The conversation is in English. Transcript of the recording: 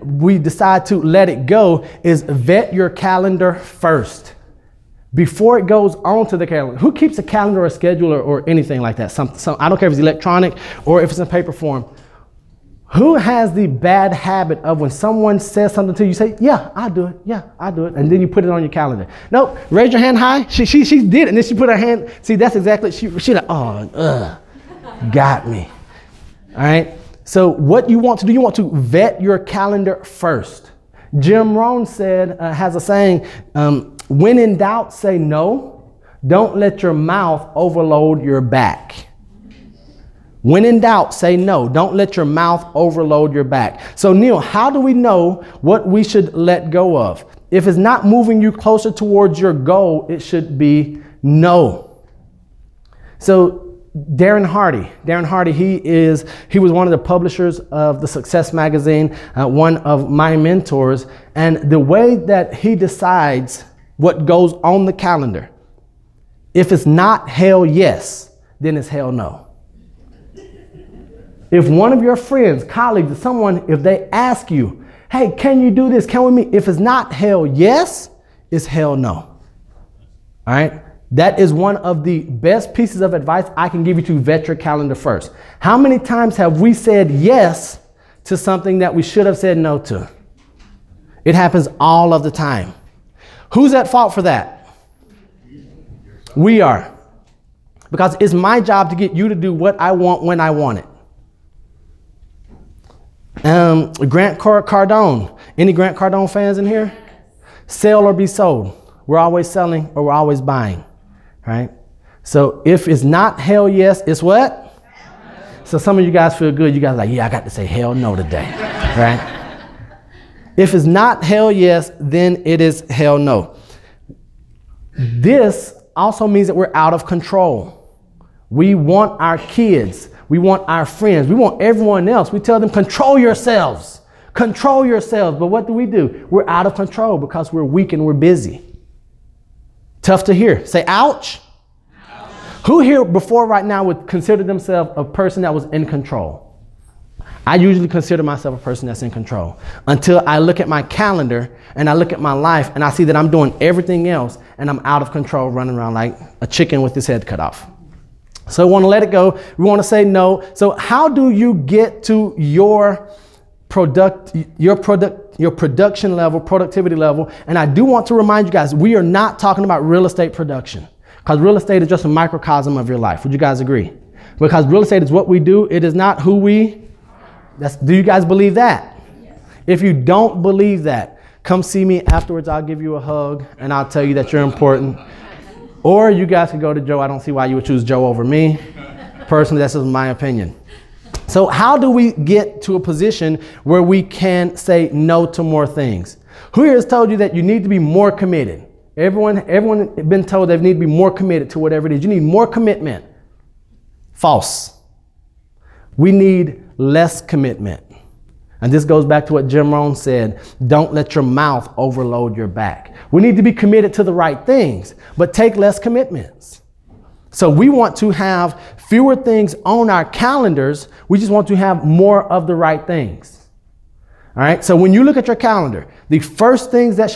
we decide to let it go is vet your calendar first before it goes on to the calendar. Who keeps a calendar or a scheduler or anything like that? Some, some, I don't care if it's electronic or if it's in paper form. Who has the bad habit of when someone says something to you, you say, Yeah, I'll do it. Yeah, I'll do it. And then you put it on your calendar. Nope, raise your hand high. She, she, she did it. And then she put her hand. See, that's exactly, she, she like, Oh, ugh, got me. All right. So, what you want to do, you want to vet your calendar first. Jim Rohn said, uh, has a saying, um, when in doubt, say no. Don't let your mouth overload your back. When in doubt, say no. Don't let your mouth overload your back. So, Neal, how do we know what we should let go of? If it's not moving you closer towards your goal, it should be no. So, Darren Hardy. Darren Hardy, he is he was one of the publishers of the Success magazine, uh, one of my mentors, and the way that he decides what goes on the calendar, if it's not hell yes, then it's hell no. If one of your friends, colleagues, someone, if they ask you, hey, can you do this? Can we meet? If it's not hell yes, it's hell no. All right? That is one of the best pieces of advice I can give you to vet your calendar first. How many times have we said yes to something that we should have said no to? It happens all of the time. Who's at fault for that? We are. Because it's my job to get you to do what I want when I want it. Um, Grant Cardone. Any Grant Cardone fans in here? Sell or be sold. We're always selling or we're always buying, right? So if it's not hell yes, it's what? So some of you guys feel good. You guys like, yeah, I got to say hell no today, right? If it's not hell yes, then it is hell no. This also means that we're out of control. We want our kids, we want our friends, we want everyone else. We tell them, control yourselves, control yourselves. But what do we do? We're out of control because we're weak and we're busy. Tough to hear. Say, ouch. Who here before right now would consider themselves a person that was in control? I usually consider myself a person that's in control until I look at my calendar and I look at my life and I see that I'm doing everything else and I'm out of control running around like a chicken with his head cut off. So we want to let it go. We want to say no. So how do you get to your product your product your production level, productivity level? And I do want to remind you guys, we are not talking about real estate production because real estate is just a microcosm of your life. Would you guys agree? Because real estate is what we do. It is not who we that's, do you guys believe that? If you don't believe that, come see me afterwards. I'll give you a hug and I'll tell you that you're important. Or you guys can go to Joe. I don't see why you would choose Joe over me. Personally, that's just my opinion. So, how do we get to a position where we can say no to more things? Who here has told you that you need to be more committed? Everyone, everyone been told they need to be more committed to whatever it is. You need more commitment. False. We need less commitment. And this goes back to what Jim Rohn said don't let your mouth overload your back. We need to be committed to the right things, but take less commitments. So we want to have fewer things on our calendars. We just want to have more of the right things. All right. So when you look at your calendar, the first things that